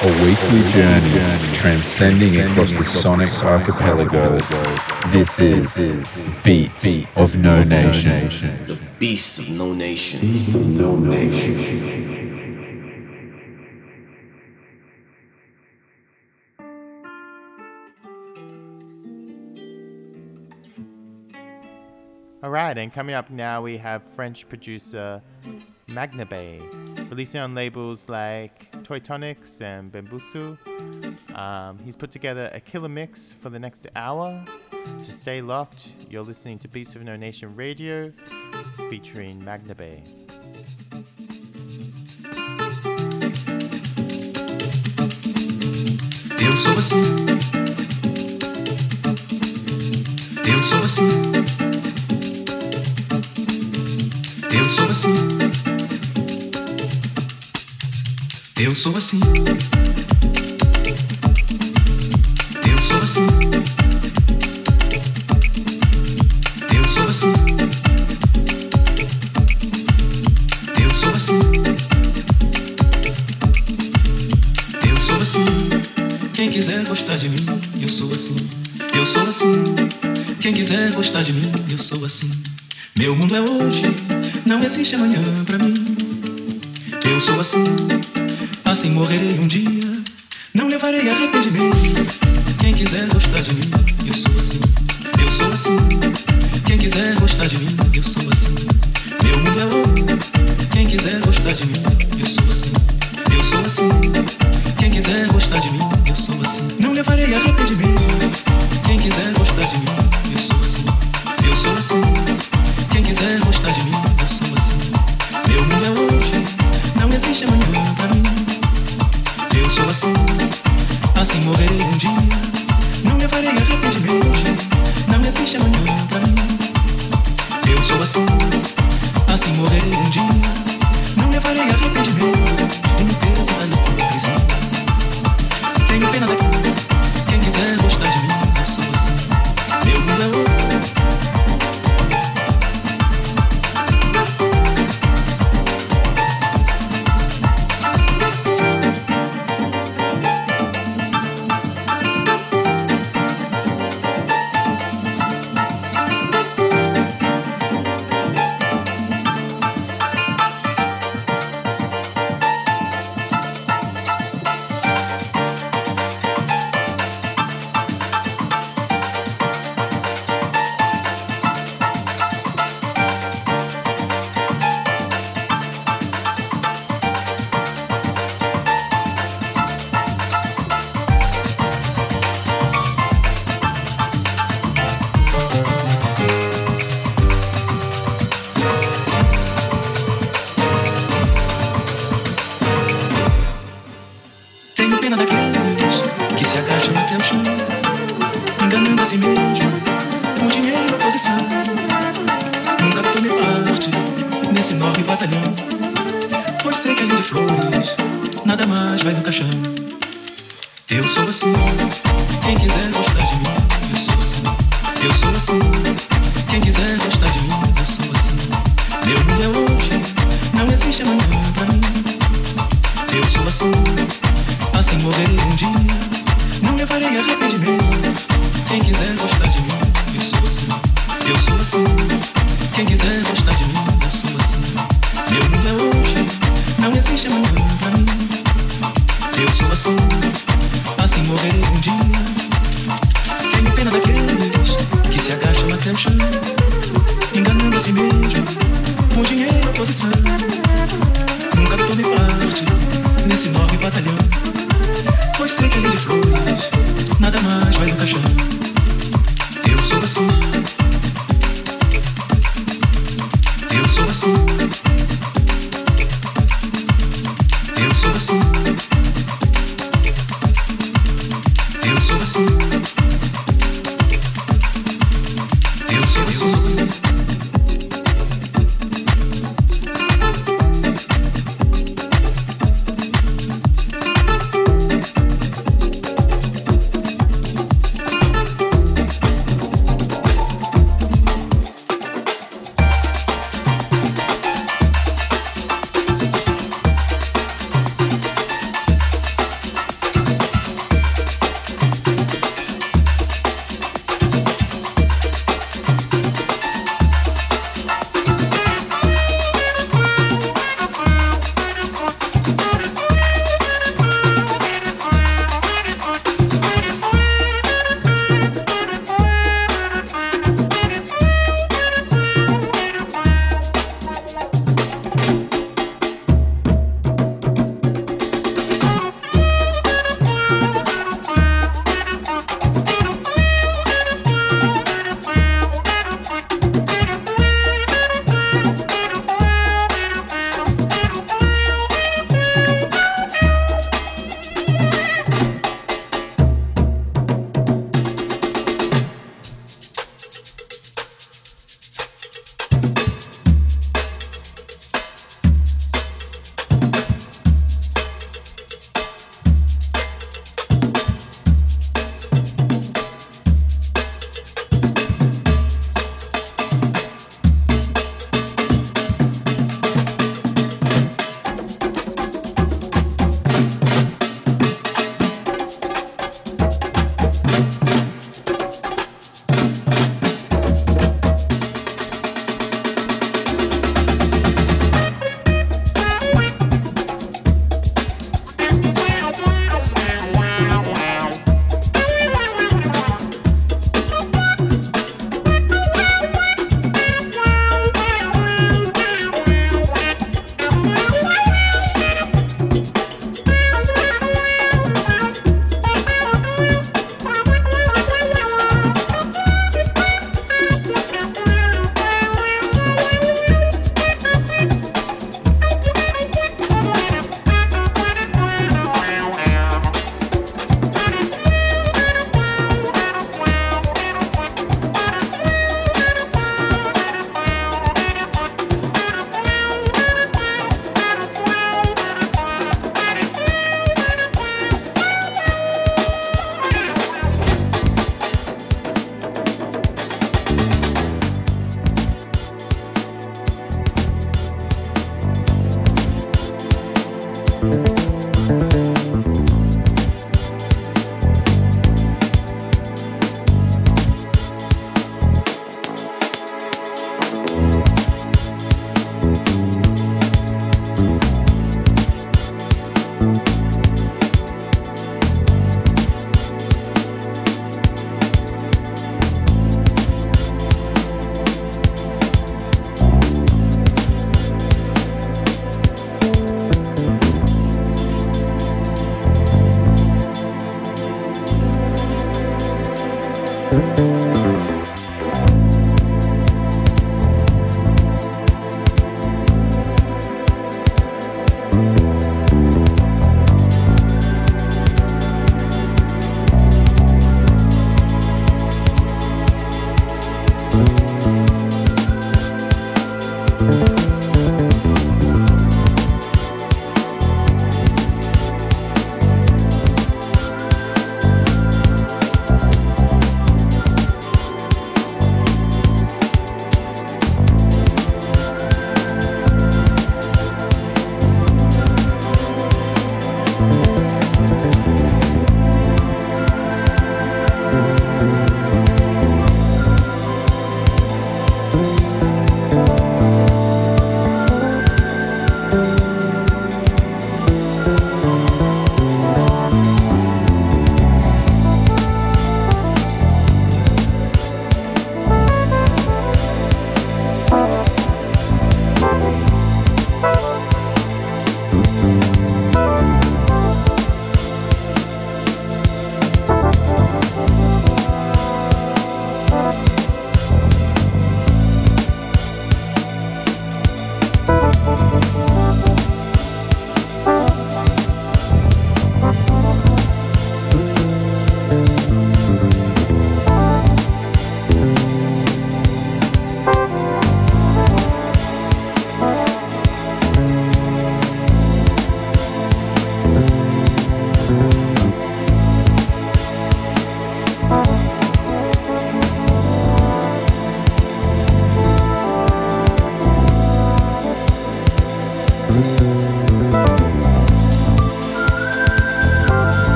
A weekly journey transcending across the sonic archipelagos. This is Beats of No Nation. The Beast of No Nation. Beast of No Nation. All right, and coming up now we have French producer Magnabay, releasing on labels like Toy Tonics and Bambusu. Um, he's put together a killer mix for the next hour. Just stay locked. You're listening to Beats of No Nation Radio featuring Magnabay. Eu sou assim. Eu sou assim. Eu sou assim. Eu sou assim. Eu sou assim. Eu sou assim. Eu sou assim. Eu sou assim. Quem quiser gostar de mim, eu sou assim. Eu sou assim. Quem quiser gostar de mim, eu sou assim. Meu mundo é hoje, não existe amanhã pra mim. Eu sou assim, assim morrerei um dia. Não levarei arrependimento. Quem quiser gostar de mim, eu sou assim. Eu sou assim. Quem quiser gostar de mim, eu sou assim. Meu mundo é ouro. Quem quiser gostar de mim, eu sou assim. Eu sou assim. Quem quiser gostar de mim, eu sou assim. Não levarei arrependimento. Quem quiser gostar de mim, eu sou assim. Eu sou assim. Quem quiser assim morrerei um dia. Não levarei arrependimento, não existe amanhã pra mim. Eu sou assim, assim morrerei um dia. Assim morrerei um dia. Não levarei arrependimento. Quem quiser gostar de mim, eu sou assim. Eu sou assim. Quem quiser gostar de mim, eu sou assim. Meu mundo é hoje, não existe amanhã pra mim. Eu sou assim, assim morrerei um dia. Tenho pena daqueles que se agacham até o chão, enganando a si mesmo, por dinheiro ou posição. Nunca tomei parte nesse enorme batalhão. Sei que de flores, nada mais vai do caixão. Eu sou assim. Eu sou assim. Eu sou assim. Eu sou assim.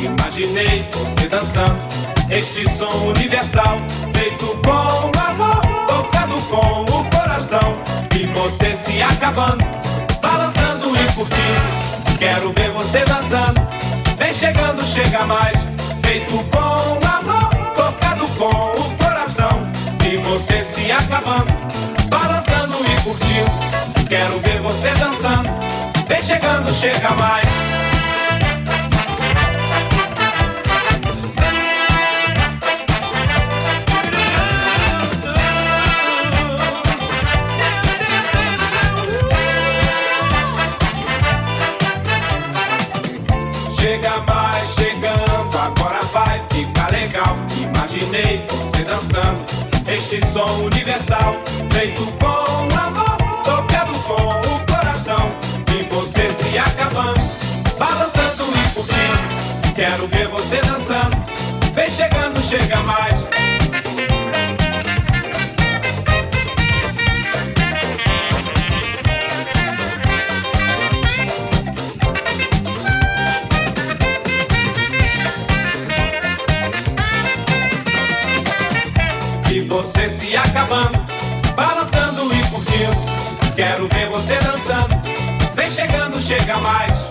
Imaginei você dançando este som universal, feito com amor, tocado com o coração. E você se acabando, balançando e curtindo. Quero ver você dançando, vem chegando, chega mais, feito com amor, tocado com o coração. E você se acabando, balançando e curtindo. Quero ver você dançando, vem chegando, chega mais. Dançando este som universal, feito com amor, tocado com o coração. E você se acabando, balançando e curtindo. Quero ver você dançando, você se acabando, balançando e curtindo. Quero ver você dançando, vem chegando, chega mais.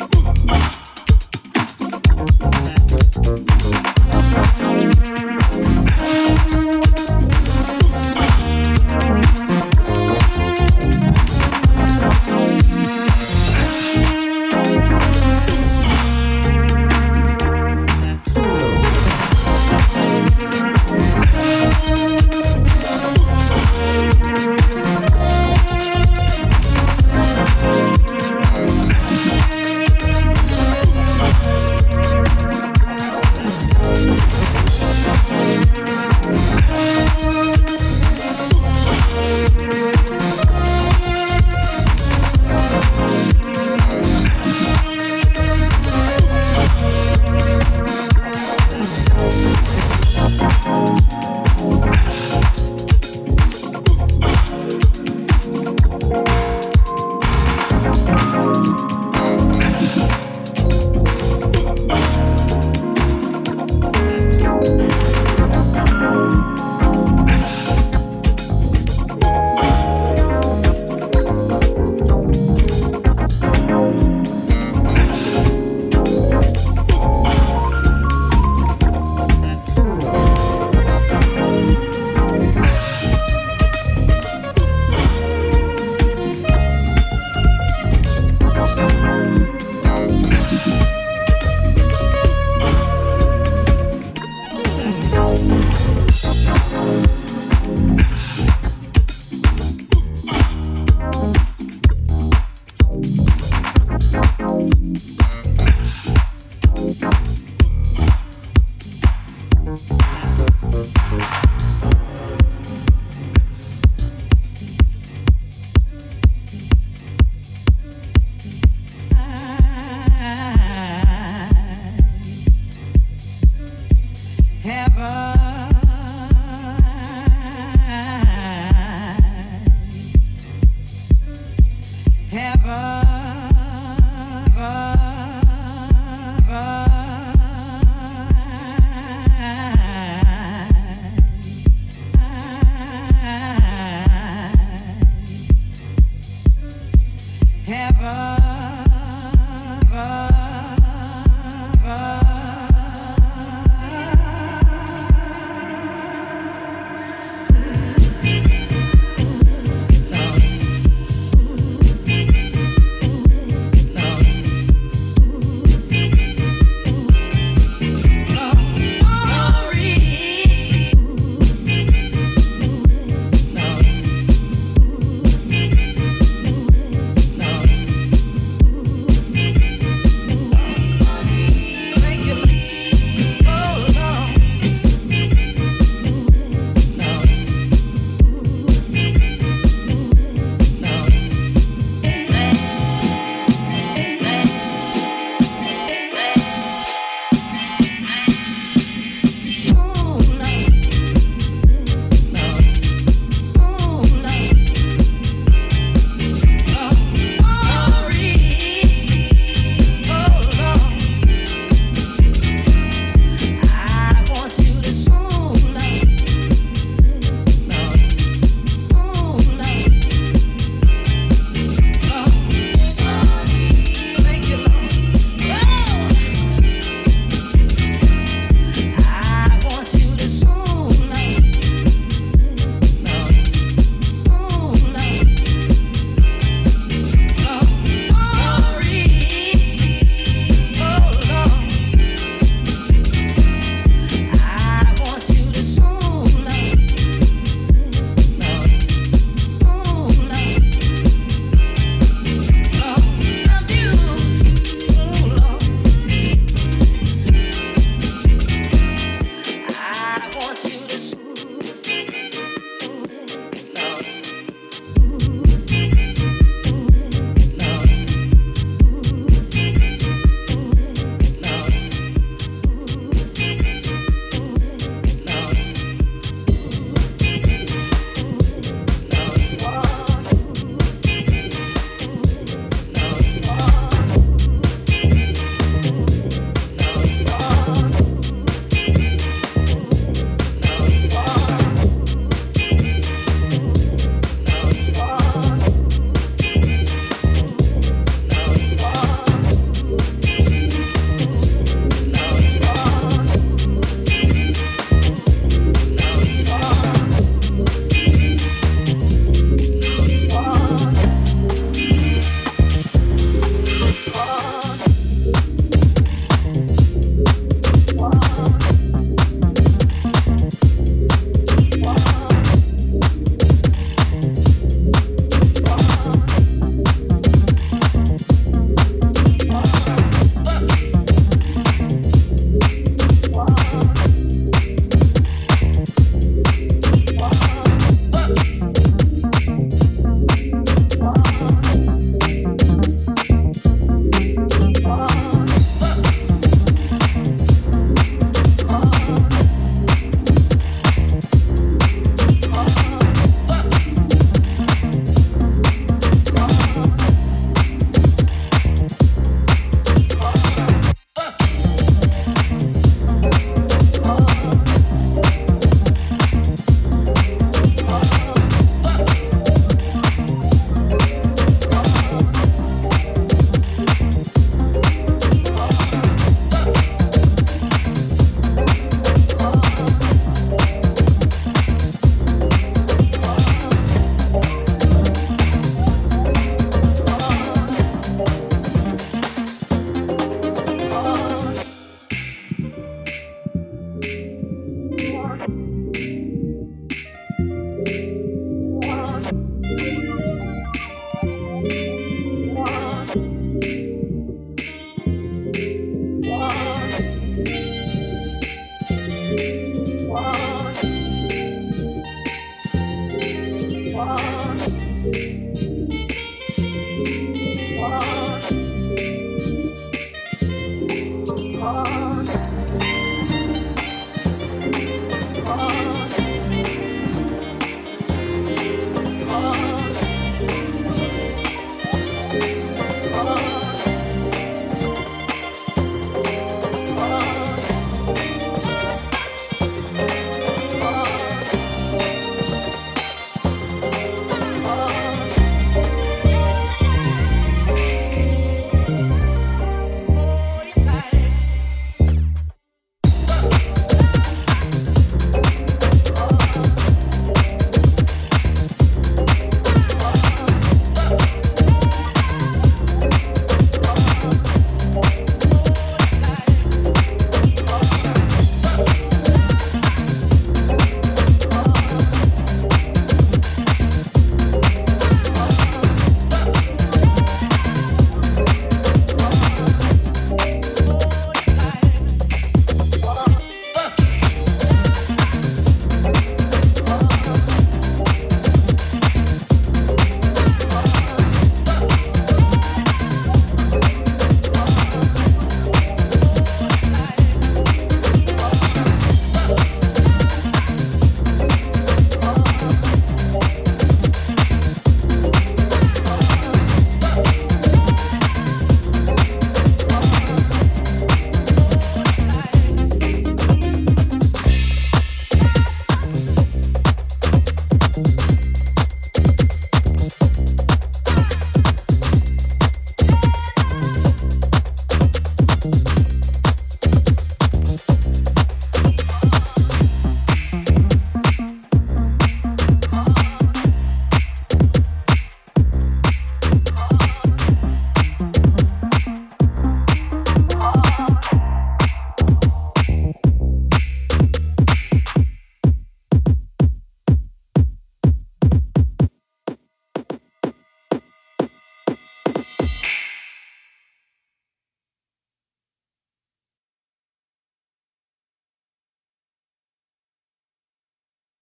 Oh.